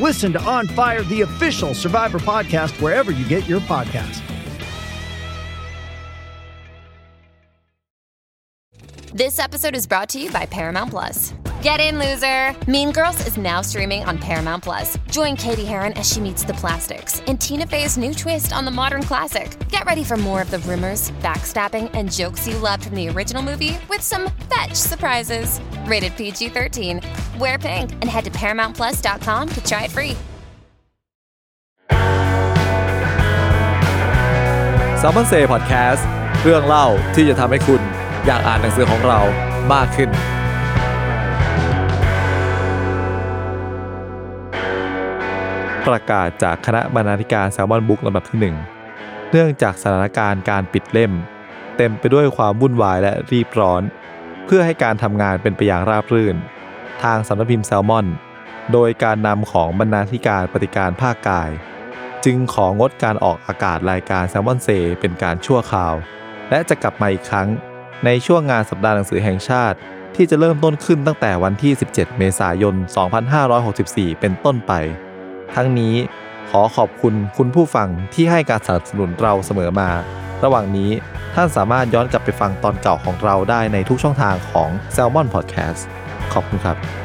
Listen to On Fire, the official Survivor podcast, wherever you get your podcast. This episode is brought to you by Paramount Plus. Get in, loser! Mean Girls is now streaming on Paramount Plus. Join Cady Heron as she meets the plastics and Tina Fey's new twist on the modern classic. Get ready for more of the rumors, backstabbing, and jokes you loved from the original movie with some fetch surprises. Rated PG 13. Wear pink and head to ParamountPlus.com to try it free. s ซ m o n Say Podcast เรื่องเล่าที่จะทำให้คุณอยากอ่านหนังสือของเรามากขึ้น ประกาศจากคณะบรรณาธิการแซลมอนบุ๊กลำดับที่ 1 เนื่องจากสถานการณ์การปิดเล่ม เต็มไปด้วยความวุ่นวายและรีบร้อน เพื่อให้การทำงานเป็นไปอย่างราบรื่น ทางสำนักพิมพ์แซลมอน โดยการนำของบรรณาธิการปฏิการภาคกาย จึงของดการออกอากาศรายการแซลมอนเซเป็นการชั่วคราว และจะกลับมาอีกครั้งในช่วงงานสัปดาห์หนังสือแห่งชาติที่จะเริ่มต้นขึ้นตั้งแต่วันที่ 17 เมษายน 2564 เป็นต้นไป ทั้งนี้ขอขอบคุณคุณผู้ฟังที่ให้การสนับสนุนเราเสมอมา ระหว่างนี้ท่านสามารถย้อนกลับไปฟังตอนเก่าของเราได้ในทุกช่องทางของ Salmon Podcast ขอบคุณครับ